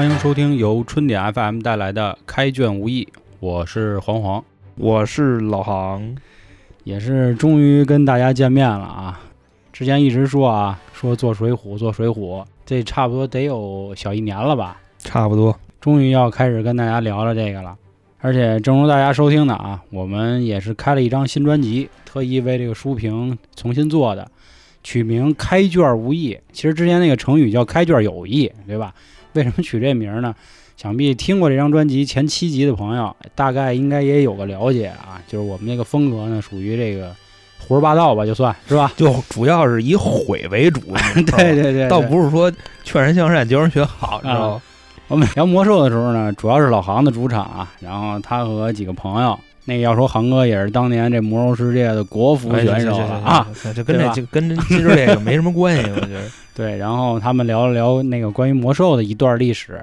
欢迎收听由春点 FM 带来的《开卷无益》，我是黄黄，我是老杭，也是终于跟大家见面了啊！之前一直说啊，说做水浒，做水浒，这差不多得有小一年了吧？差不多，终于要开始跟大家聊聊这个了。而且正如大家收听的啊，我们也是开了一张新专辑，特意为这个书评重新做的，取名“开卷无益”。其实之前那个成语叫“开卷有益”，对吧？为什么取这名呢？想必听过这张专辑前七集的朋友，大概应该也有个了解啊。就是我们那个风格呢，属于这个胡说八道吧，就算是吧。就主要是以毁为主，对对对，倒不是说劝人向善、教人学好，知道吗？我们聊魔兽的时候呢，主要是老杭的主场啊，然后他和几个朋友。那个要说杭哥也是当年这魔兽世界的国服选手啊，这跟这就跟其实这个没什么关系，我觉得。对，然后他们聊了聊那个关于魔兽的一段历史。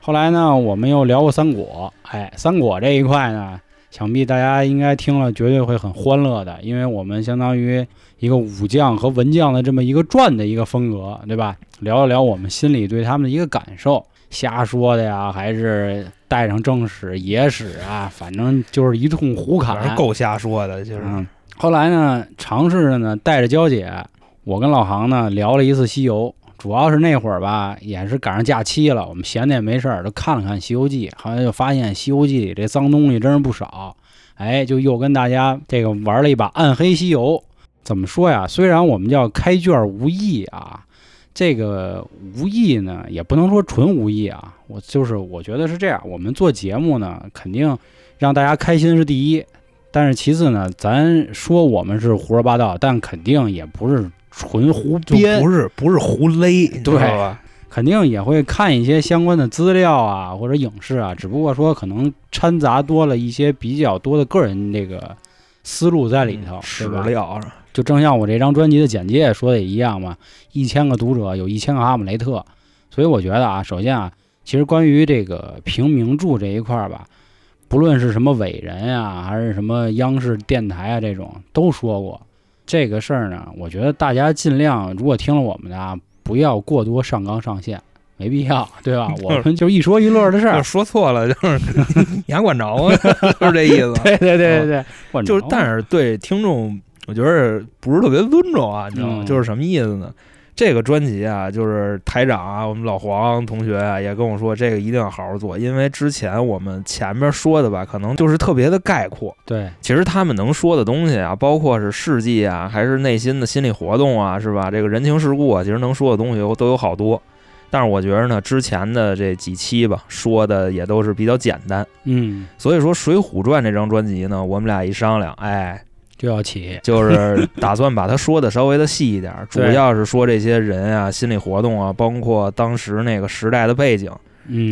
后来呢，我们又聊过三国。哎，三国这一块呢，想必大家应该听了绝对会很欢乐的，因为我们相当于一个武将和文将的这么一个传的一个风格，对吧？聊了聊我们心里对他们的一个感受。瞎说的呀，还是带上正史野史啊？反正就是一通胡侃，够瞎说的。就是后来呢，尝试着呢，带着娇姐，我跟老杭呢聊了一次西游。主要是那会儿吧，也是赶上假期了，我们闲的也没事儿，就看了看《西游记》，好像就发现《西游记》里这脏东西真是不少。哎，就又跟大家这个玩了一把暗黑西游。怎么说呀？虽然我们叫开卷无益啊。这个无意呢，也不能说纯无意啊。我就是我觉得是这样，我们做节目呢，肯定让大家开心是第一，但是其次呢，咱说我们是胡说八道，但肯定也不是纯胡编，不是不是胡勒，对吧？肯定也会看一些相关的资料啊，或者影视啊，只不过说可能掺杂多了一些比较多的个人这个思路在里头，史料就正像我这张专辑的简介说的也一样嘛，一千个读者有一千个哈姆雷特，所以我觉得啊，首先啊，其实关于这个评名著这一块儿吧，不论是什么伟人呀，还是什么央视电台啊这种，都说过这个事儿呢。我觉得大家尽量，如果听了我们的啊，不要过多上纲上线，没必要，对吧？我们就一说一乐的事儿，说错了就是 你还管着啊，就是这意思。对对对对对，就是但是对听众。我觉得不是特别尊重啊，你知道吗？就是什么意思呢？这个专辑啊，就是台长啊，我们老黄同学啊，也跟我说，这个一定要好好做，因为之前我们前面说的吧，可能就是特别的概括。对，其实他们能说的东西啊，包括是事迹啊，还是内心的心理活动啊，是吧？这个人情世故啊，其实能说的东西都有好多。但是我觉得呢，之前的这几期吧，说的也都是比较简单。嗯，所以说《水浒传》这张专辑呢，我们俩一商量，哎。就要起，就是打算把它说的稍微的细一点，主要是说这些人啊、心理活动啊，包括当时那个时代的背景，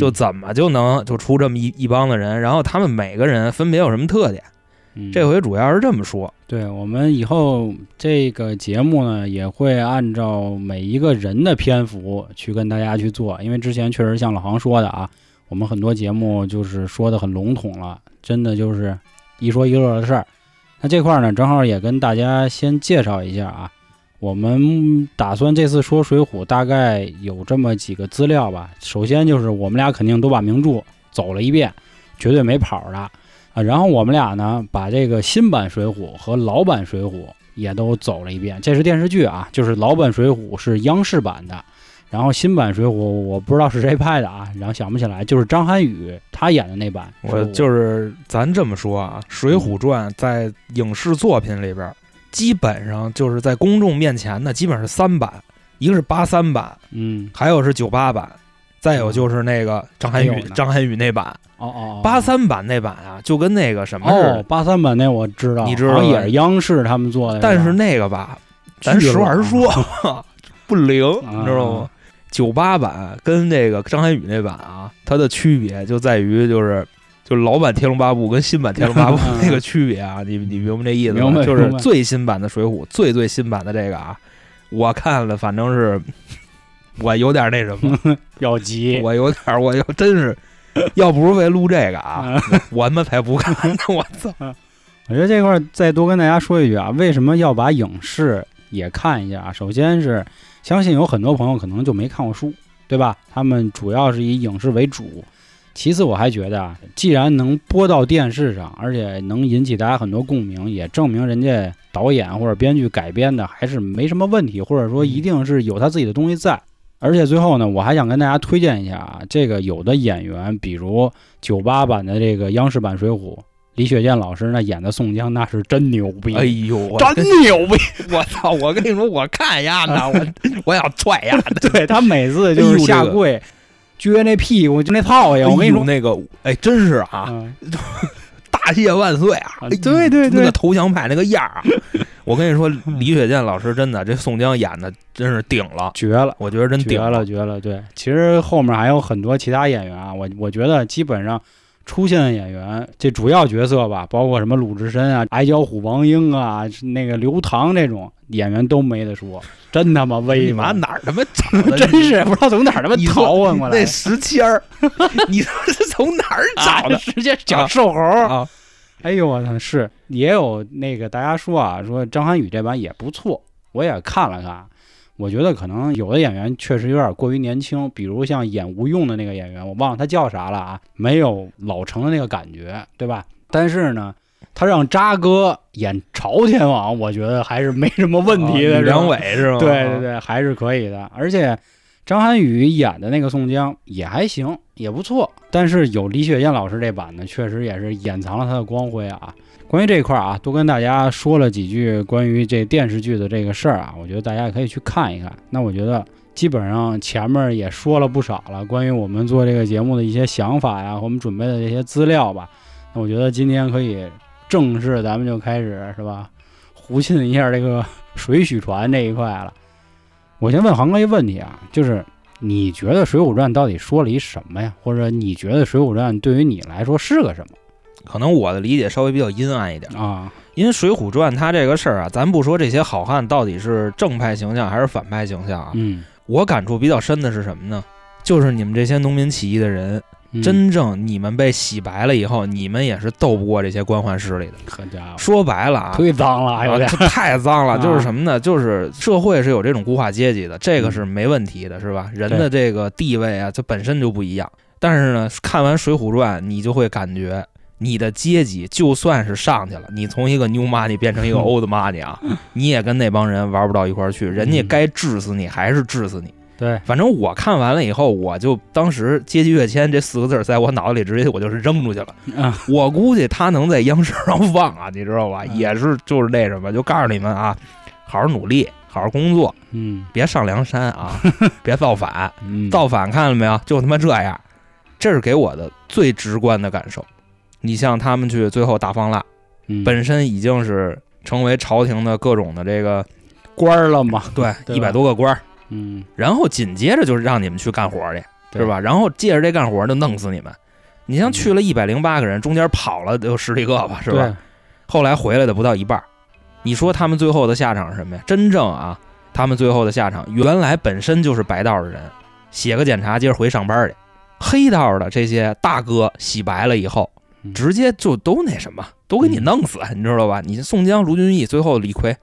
就怎么就能就出这么一一帮的人，然后他们每个人分别有什么特点，这回主要是这么说。对我们以后这个节目呢，也会按照每一个人的篇幅去跟大家去做，因为之前确实像老航说的啊，我们很多节目就是说的很笼统了，真的就是一说一乐的事儿。那这块呢，正好也跟大家先介绍一下啊。我们打算这次说《水浒》，大概有这么几个资料吧。首先就是我们俩肯定都把名著走了一遍，绝对没跑的啊。然后我们俩呢，把这个新版《水浒》和老版《水浒》也都走了一遍。这是电视剧啊，就是老版《水浒》是央视版的。然后新版《水浒》我不知道是谁拍的啊，然后想不起来，就是张涵予他演的那版。我就是咱这么说啊，《水浒传》在影视作品里边，基本上就是在公众面前的，基本是三版，一个是八三版，嗯，还有是九八版，再有就是那个张涵予张涵予那版。哦哦，八三版那版啊，就跟那个什么似的。八三版那我知道，你知道也是央视他们做的。但是那个吧，咱实话实说，不灵，你知道吗？九八版跟那个张涵予那版啊，它的区别就在于就是，就老版《天龙八部》跟新版《天龙八部》那个区别啊，你你明白这意思吗？就是最新版的《水浒》，最最新版的这个啊，我看了，反正是我有点那什么，要急，我有点，我要真是，要不是为录这个啊，我他妈才不看呢！我操！我觉得这块再多跟大家说一句啊，为什么要把影视也看一下啊？首先是。相信有很多朋友可能就没看过书，对吧？他们主要是以影视为主。其次，我还觉得啊，既然能播到电视上，而且能引起大家很多共鸣，也证明人家导演或者编剧改编的还是没什么问题，或者说一定是有他自己的东西在。而且最后呢，我还想跟大家推荐一下啊，这个有的演员，比如九八版的这个央视版《水浒》，李雪健老师那演的宋江那是真牛逼，哎呦，真牛逼！我操！我跟你说，我看呀呢，我我想踹呀！对他每次就是下跪。撅那屁股就那套呀！我跟你说那个，哎，真是啊，大谢万岁啊！对对对，那个投降派那个样儿啊！我跟你说，李雪健老师真的这宋江演的真是顶了，绝了！我觉得真绝了，绝了！对，其实后面还有很多其他演员啊，我我觉得基本上。出现的演员，这主要角色吧，包括什么鲁智深啊、矮脚虎王英啊、那个刘唐这种演员都没得说，真他妈威！你妈哪儿他妈 找的？真是不知道从哪儿他妈淘换过来。那石谦儿，你是从哪儿找的？直接讲瘦猴啊！哎呦我操，是也有那个大家说啊，说张涵予这版也不错，我也看了看。我觉得可能有的演员确实有点过于年轻，比如像演吴用的那个演员，我忘了他叫啥了啊，没有老成的那个感觉，对吧？但是呢，他让渣哥演朝天王，我觉得还是没什么问题的。梁伟是吗？对对对，还是可以的。而且张涵予演的那个宋江也还行，也不错。但是有李雪健老师这版呢，确实也是掩藏了他的光辉啊。关于这一块啊，多跟大家说了几句关于这电视剧的这个事儿啊，我觉得大家也可以去看一看。那我觉得基本上前面也说了不少了，关于我们做这个节目的一些想法呀，我们准备的这些资料吧。那我觉得今天可以正式咱们就开始是吧？胡沁一下这个水浒传这一块了。我先问航哥一个问题啊，就是你觉得《水浒传》到底说了一什么呀？或者你觉得《水浒传》对于你来说是个什么？可能我的理解稍微比较阴暗一点啊，因为《水浒传》它这个事儿啊，咱不说这些好汉到底是正派形象还是反派形象啊，嗯，我感触比较深的是什么呢？就是你们这些农民起义的人，真正你们被洗白了以后，你们也是斗不过这些官宦势力的。好家伙，说白了啊，忒脏了，有点太脏了。就是什么呢？就是社会是有这种固化阶级的，这个是没问题的，是吧？人的这个地位啊，它本身就不一样。但是呢，看完《水浒传》，你就会感觉。你的阶级就算是上去了，你从一个 new money 变成一个 old money 啊，你也跟那帮人玩不到一块儿去，人家该治死你还是治死你。对，反正我看完了以后，我就当时“阶级跃迁”这四个字在我脑子里直接我就是扔出去了。我估计他能在央视上放啊，你知道吧？也是就是那什么，就告诉你们啊，好好努力，好好工作，嗯，别上梁山啊，别造反，造反看了没有？就他妈这样，这是给我的最直观的感受。你像他们去最后打方腊，本身已经是成为朝廷的各种的这个官儿了嘛？对，一百多个官儿。嗯，然后紧接着就是让你们去干活去，是吧？然后借着这干活就弄死你们。你像去了一百零八个人，中间跑了有十几个吧，是吧？后来回来的不到一半。你说他们最后的下场是什么呀？真正啊，他们最后的下场，原来本身就是白道的人，写个检查，接着回上班去。黑道的这些大哥洗白了以后。直接就都那什么，都给你弄死，你知道吧？你宋江、卢俊义，最后李逵，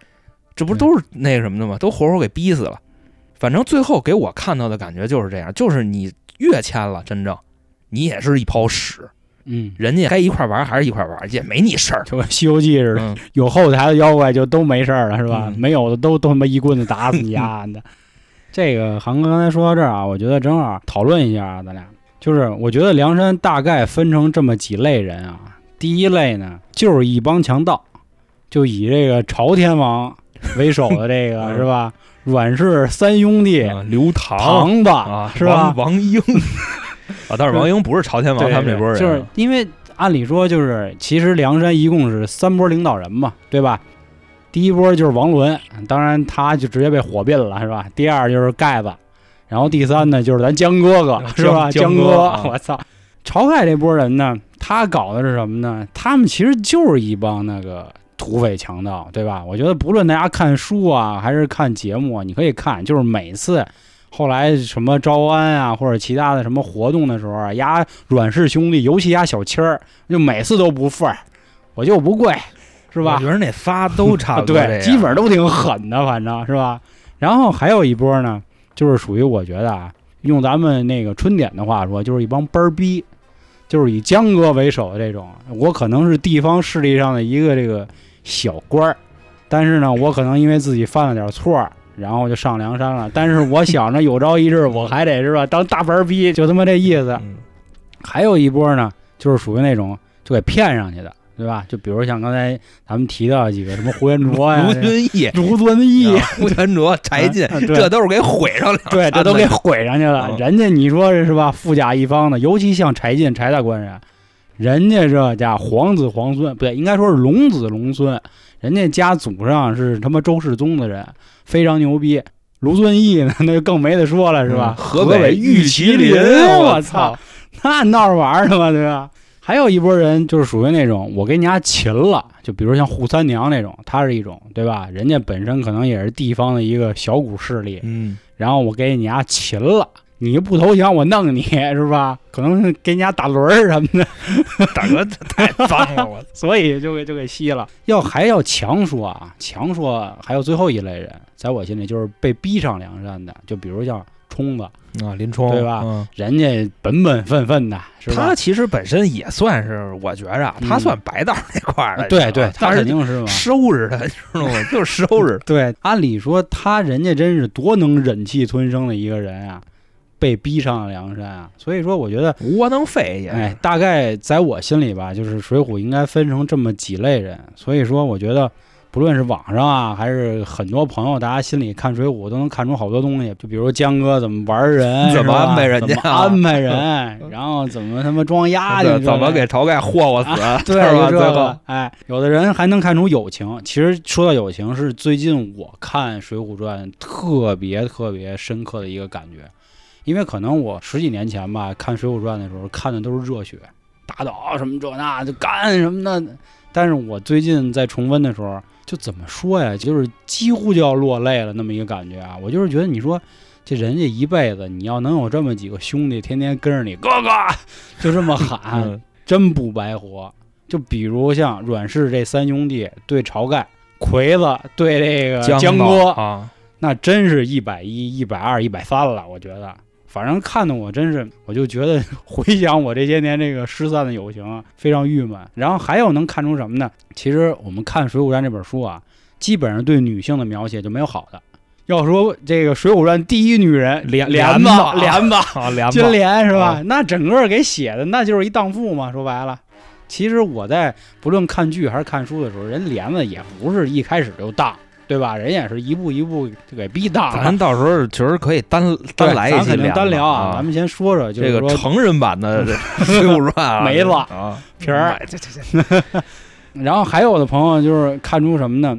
这不都是那个什么的吗？都活活给逼死了。反正最后给我看到的感觉就是这样，就是你越签了，真正你也是一泡屎。嗯，人家该一块玩还是一块玩，也没你事儿，就跟《西游记》似的，有后台的妖怪就都没事儿了，是吧？没有的都都他妈一棍子打死你 丫的。这个航哥刚才说到这儿啊，我觉得正好讨论一下啊，咱俩。就是我觉得梁山大概分成这么几类人啊，第一类呢就是一帮强盗，就以这个朝天王为首的这个是吧？阮氏三兄弟，刘唐唐吧，是吧？王英 啊，但是王英不是朝天王他们这波人，就是因为按理说就是其实梁山一共是三波领导人嘛，对吧？第一波就是王伦，当然他就直接被火并了，是吧？第二就是盖子。然后第三呢，就是咱江哥哥是吧？江哥，我操！晁盖这波人呢，他搞的是什么呢？他们其实就是一帮那个土匪强盗，对吧？我觉得不论大家看书啊，还是看节目啊，你可以看，就是每次后来什么招安啊，或者其他的什么活动的时候啊，压阮氏兄弟，尤其压小七儿，就每次都不份儿，我就不跪，是吧？我觉得那仨都 差不多，对，基本上都挺狠的，反正是吧？然后还有一波呢。就是属于我觉得啊，用咱们那个春点的话说，就是一帮班儿逼，就是以江哥为首的这种。我可能是地方势力上的一个这个小官儿，但是呢，我可能因为自己犯了点错儿，然后就上梁山了。但是我想着有朝一日我还得是吧，当大班儿逼，就他妈这意思。还有一波呢，就是属于那种就给骗上去的。对吧？就比如像刚才咱们提到几个什么胡延卓呀、卢俊义、卢俊义、胡延卓、柴进，这都是给毁上了。对，这都给毁上去了。人家你说是吧？富甲一方的，尤其像柴进、柴大官人，人家这家皇子皇孙，不对，应该说是龙子龙孙。人家家祖上是他妈周世宗的人，非常牛逼。卢俊义呢，那就更没得说了，是吧？河北玉麒麟，我操，那闹着玩呢嘛，对吧？还有一波人就是属于那种我给你家擒了，就比如像扈三娘那种，他是一种，对吧？人家本身可能也是地方的一个小股势力，嗯，然后我给你家擒了，你不投降我弄你是吧？可能给你家打轮儿什么的，大哥太脏了我，所以就给就给吸了。要还要强说啊，强说还有最后一类人，在我心里就是被逼上梁山的，就比如像冲子。啊，林冲对吧？人家本本分分的，他其实本身也算是，我觉着他算白道那块儿的。对对，他肯定是收拾他，知道吗？就是收拾。对，按理说他人家真是多能忍气吞声的一个人啊，被逼上了梁山啊。所以说，我觉得窝囊废也。哎，大概在我心里吧，就是水浒应该分成这么几类人。所以说，我觉得。不论是网上啊，还是很多朋友，大家心里看《水浒》都能看出好多东西。就比如江哥怎么玩人，怎么安排人家，安排人，然后怎么他妈装丫 的，怎么给晁盖霍霍死，对 吧？最后，哎，有的人还能看出友情。其实说到友情，是最近我看《水浒传》特别特别深刻的一个感觉。因为可能我十几年前吧，看《水浒传》的时候看的都是热血，打倒什么这那就干什么的。但是我最近在重温的时候。就怎么说呀？就是几乎就要落泪了，那么一个感觉啊！我就是觉得，你说这人家一辈子，你要能有这么几个兄弟，天天跟着你，哥哥，就这么喊，真不白活。就比如像阮氏这三兄弟对晁盖，魁子对这个江哥啊，那真是一百一、一百二、一百三了，我觉得。反正看的我真是，我就觉得 回想我这些年这个失散的友情啊，非常郁闷。然后还有能看出什么呢？其实我们看《水浒传》这本书啊，基本上对女性的描写就没有好的。要说这个《水浒传》第一女人莲莲子，莲子金莲是吧？那整个给写的那就是一荡妇嘛。说白了，其实我在不论看剧还是看书的时候，人莲子也不是一开始就荡。对吧？人也是一步一步就给逼大了。咱到时候确实可以单单来一期单聊啊。咱们先说说，这个成人版的《水浒传》没了皮儿。然后还有的朋友就是看出什么呢？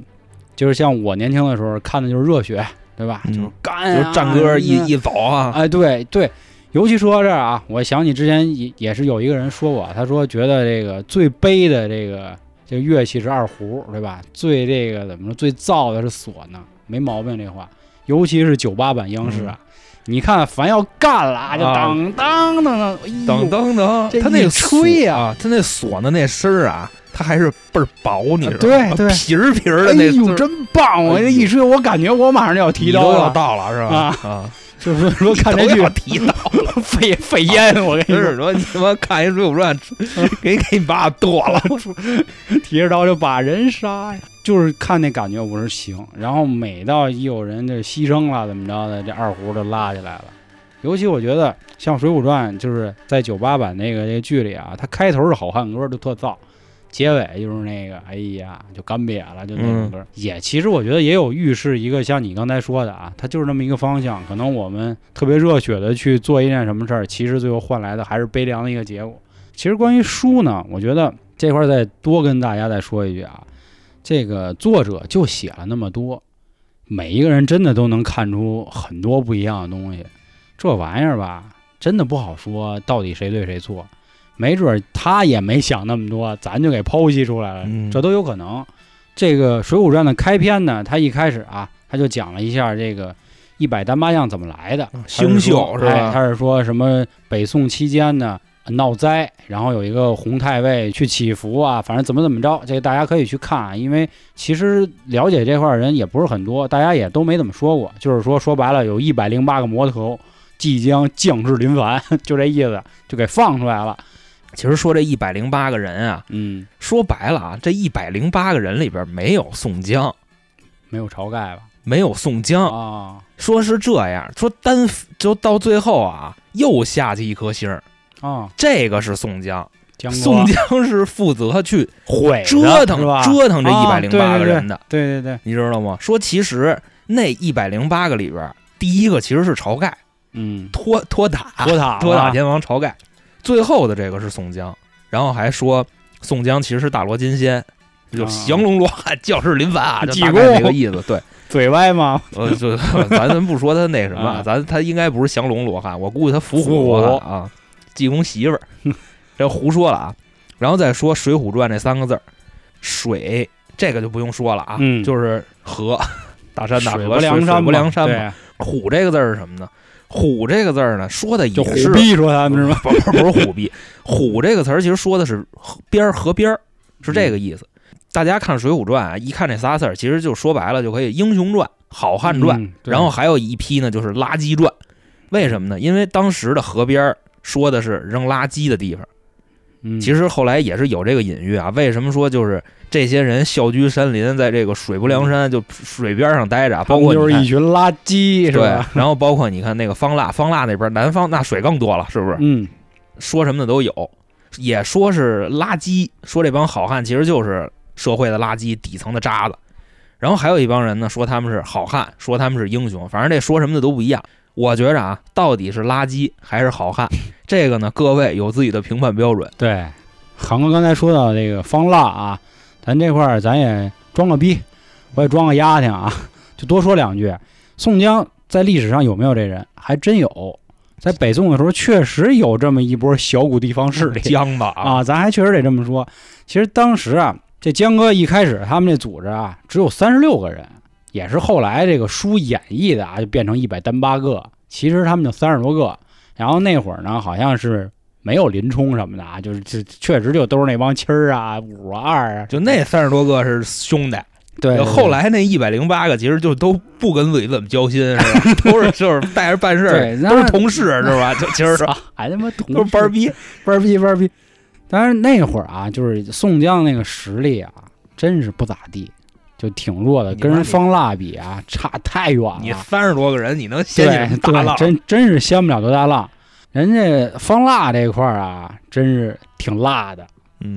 就是像我年轻的时候看的就是热血，对吧？就是干，就是战歌一一走啊。哎，对对，尤其说到这儿啊，我想起之前也也是有一个人说过，他说觉得这个最悲的这个。这乐器是二胡，对吧？最这个怎么说？最燥的是唢呐，没毛病。这话，尤其是九八版央视啊，你看，凡要干了，就当当当当当当，他那个吹啊，他那唢呐那声儿啊，他还是倍儿薄，你知道吗？对对，皮儿皮儿的那，哎呦，真棒！我这一吹，我感觉我马上就要提刀要到了，是吧？啊。就是说看这剧提到了肺肺炎，我跟你说，说你他妈看一《水浒传》，给给你爸剁了，提着刀就把人杀呀！就是看那感觉我说行，然后每到一有人就牺牲了怎么着的，这二胡就拉起来了。尤其我觉得像《水浒传》，就是在九八版那个这个剧里啊，它开头是好汉歌，就特燥。结尾就是那个，哎呀，就干瘪了，就那种歌。也其实我觉得也有预示一个，像你刚才说的啊，它就是那么一个方向。可能我们特别热血的去做一件什么事儿，其实最后换来的还是悲凉的一个结果。其实关于书呢，我觉得这块再多跟大家再说一句啊，这个作者就写了那么多，每一个人真的都能看出很多不一样的东西。这玩意儿吧，真的不好说到底谁对谁错。没准他也没想那么多，咱就给剖析出来了，这都有可能。这个《水浒传》的开篇呢，他一开始啊，他就讲了一下这个一百单八将怎么来的，星宿是吧？他是说什么北宋期间呢闹灾，然后有一个洪太尉去祈福啊，反正怎么怎么着，这个大家可以去看啊，因为其实了解这块人也不是很多，大家也都没怎么说过，就是说说白了，有一百零八个魔头。即将降至临凡，就这意思，就给放出来了。其实说这一百零八个人啊，嗯，说白了啊，这一百零八个人里边没有宋江，没有晁盖吧？没有宋江。啊。说是这样，说单就到最后啊，又下去一颗星儿。啊，这个是宋江。宋江是负责去毁折腾折腾这一百零八个人的，对对对，你知道吗？说其实那一百零八个里边，第一个其实是晁盖，嗯，托托塔。托塔托塔天王晁盖，最后的这个是宋江，然后还说宋江其实是大罗金仙，就降龙罗汉，教士临凡啊，就大概这个意思。对，嘴歪吗？呃，就咱咱不说他那什么，咱他应该不是降龙罗汉，我估计他伏虎啊，济公媳妇儿。这胡说了啊，然后再说《水浒传》这三个字儿，水这个就不用说了啊，就是河，大山大河，梁山，不梁山嘛。虎这个字儿是什么呢？虎这个字儿呢，说的也是虎逼说他们是吗？不不不是虎逼，虎这个词儿其实说的是边儿河边儿，是这个意思。大家看《水浒传》啊，一看这仨字儿，其实就说白了就可以英雄传、好汉传，然后还有一批呢就是垃圾传。为什么呢？因为当时的河边儿说的是扔垃圾的地方。其实后来也是有这个隐喻啊。为什么说就是这些人笑居山林，在这个水不梁山就水边上待着，包括就是一群垃圾，是吧？然后包括你看那个方腊，方腊那边南方那水更多了，是不是？嗯，说什么的都有，也说是垃圾，说这帮好汉其实就是社会的垃圾，底层的渣子。然后还有一帮人呢，说他们是好汉，说他们是英雄，反正这说什么的都不一样。我觉着啊，到底是垃圾还是好汉？这个呢，各位有自己的评判标准。对，航哥刚才说到这个方腊啊，咱这块儿咱也装个逼，我也装个丫挺啊，就多说两句。宋江在历史上有没有这人？还真有，在北宋的时候确实有这么一波小股地方势力。江吧啊，咱还确实得这么说。其实当时啊，这江哥一开始他们这组织啊，只有三十六个人。也是后来这个书演绎的啊，就变成一百单八个，其实他们就三十多个。然后那会儿呢，好像是没有林冲什么的啊，就是这确实就都是那帮七儿啊、五啊、二啊，就那三十多个是兄弟。对，后来那一百零八个其实就都不跟自己怎么交心，是吧？都是就是带着办事，都是同事，是吧？就其实 还他妈同都是班儿逼，班儿逼，班儿逼。但是那会儿啊，就是宋江那个实力啊，真是不咋地。就挺弱的，跟人方腊比啊，差太远了。你三十多个人，你能掀起大浪？真真是掀不了多大浪。人家方腊这块儿啊，真是挺辣的，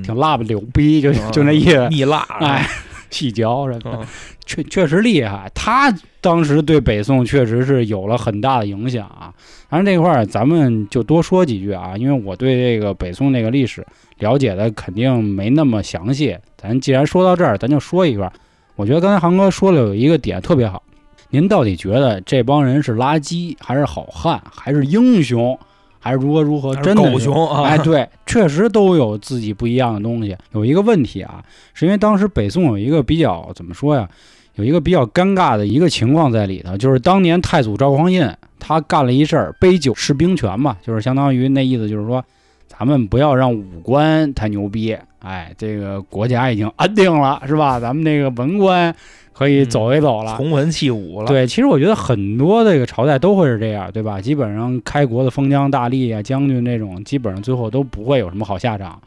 挺辣不牛逼，就就那意思。蜜辣，哎，细嚼什么的，确确实厉害。他当时对北宋确实是有了很大的影响啊。反正这块儿咱们就多说几句啊，因为我对这个北宋那个历史了解的肯定没那么详细。咱既然说到这儿，咱就说一段。我觉得刚才航哥说了有一个点特别好，您到底觉得这帮人是垃圾还是好汉，还是英雄，还是如何如何？真的狗熊啊！哎，对，确实都有自己不一样的东西。有一个问题啊，是因为当时北宋有一个比较怎么说呀？有一个比较尴尬的一个情况在里头，就是当年太祖赵匡胤他干了一事儿，杯酒释兵权嘛，就是相当于那意思，就是说咱们不要让武官太牛逼。哎，这个国家已经安定了，是吧？咱们那个文官可以走一走了，从文弃武了。对，其实我觉得很多这个朝代都会是这样，对吧？基本上开国的封疆大吏啊、将军这种，基本上最后都不会有什么好下场。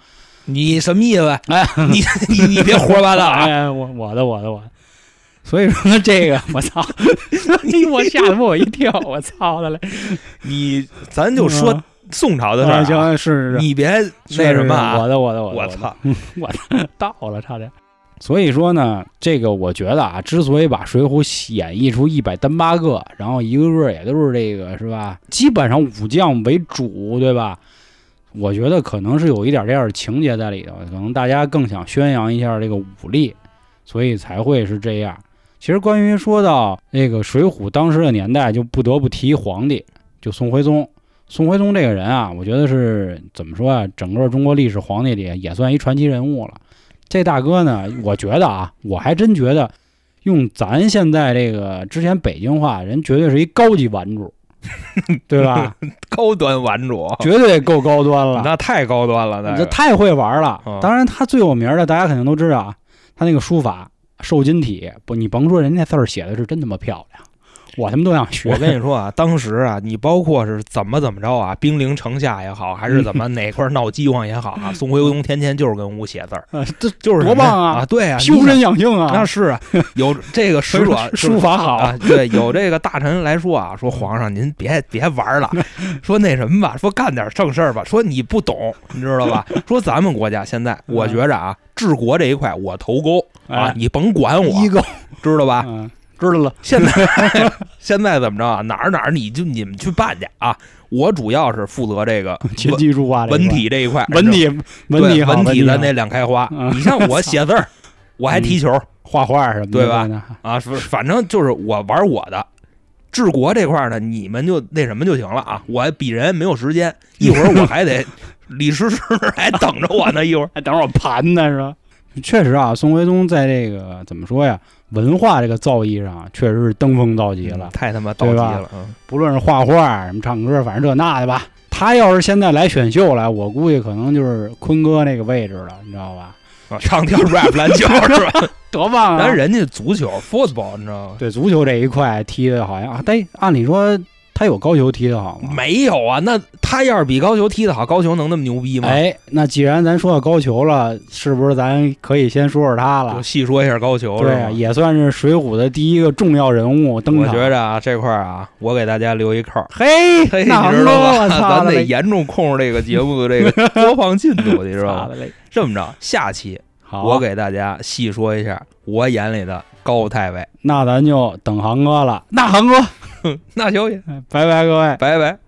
你什么意思？哎，你你你别胡说八道啊！哎，我我的我的我。所以说这个，我操！我吓得我一跳，我操的嘞！你咱就说。宋朝的事儿，行是是你别那什么，我的我的我的，我操，我到了差点。所以说呢，这个我觉得啊，之所以把《水浒》演绎出一百单八个，然后一个个也都是这个是吧？基本上武将为主，对吧？我觉得可能是有一点这样的情节在里头，可能大家更想宣扬一下这个武力，所以才会是这样。其实关于说到那个《水浒》当时的年代，就不得不提皇帝，就宋徽宗。宋徽宗这个人啊，我觉得是怎么说啊？整个中国历史皇帝里也算一传奇人物了。这大哥呢，我觉得啊，我还真觉得，用咱现在这个之前北京话，人绝对是一高级玩主，对吧？高端玩主，绝对够高端了。那太高端了，那太会玩了。当然，他最有名的，大家肯定都知道啊，他那个书法瘦金体，不，你甭说人家字儿写的是真他妈漂亮。我他妈都想学。我跟你说啊，当时啊，你包括是怎么怎么着啊，兵临城下也好，还是怎么哪块闹饥荒也好啊，宋徽宗天天就是跟屋写字儿，这就是多棒啊！啊，对啊，修身养性啊，那是啊，有这个使者书法好啊，对，有这个大臣来说啊，说皇上您别别玩了，说那什么吧，说干点正事儿吧，说你不懂，你知道吧？说咱们国家现在，我觉着啊，治国这一块我头钩啊，你甭管我，一个知道吧？知道了。现在 现在怎么着啊？哪儿哪儿你就你们去办去啊！我主要是负责这个琴棋书画文体这一块，文体文体文体的那两开花。你像我写字儿，我还踢球、画画什么的，对吧？啊，反正就是我玩我的。治国这块呢，你们就那什么就行了啊！我比人没有时间，一会儿我还得 李师师还等着我呢，一会儿还等着我盘呢，是吧？确实啊，宋徽宗在这个怎么说呀？文化这个造诣上，确实是登峰造极了，太他妈到极了。嗯，不论是画画、什么唱歌，反正这那的吧。他要是现在来选秀来，我估计可能就是坤哥那个位置了，你知道吧？唱跳 rap 篮球是吧？多棒啊！但人家足球 football 你知道吗？对，足球这一块踢的好像啊，但按理说。他有高俅踢得好吗？没有啊，那他要是比高俅踢得好，高俅能那么牛逼吗？哎，那既然咱说到高俅了，是不是咱可以先说说他了？就细说一下高俅，对，也算是水浒的第一个重要人物登场。我觉着啊，这块儿啊，我给大家留一扣。嘿，你知道吧？咱得严重控制这个节目的这个播放进度，你知道吧？这么着，下期我给大家细说一下我眼里的高太尉。那咱就等航哥了。那航哥。那行，拜拜，各位，拜拜。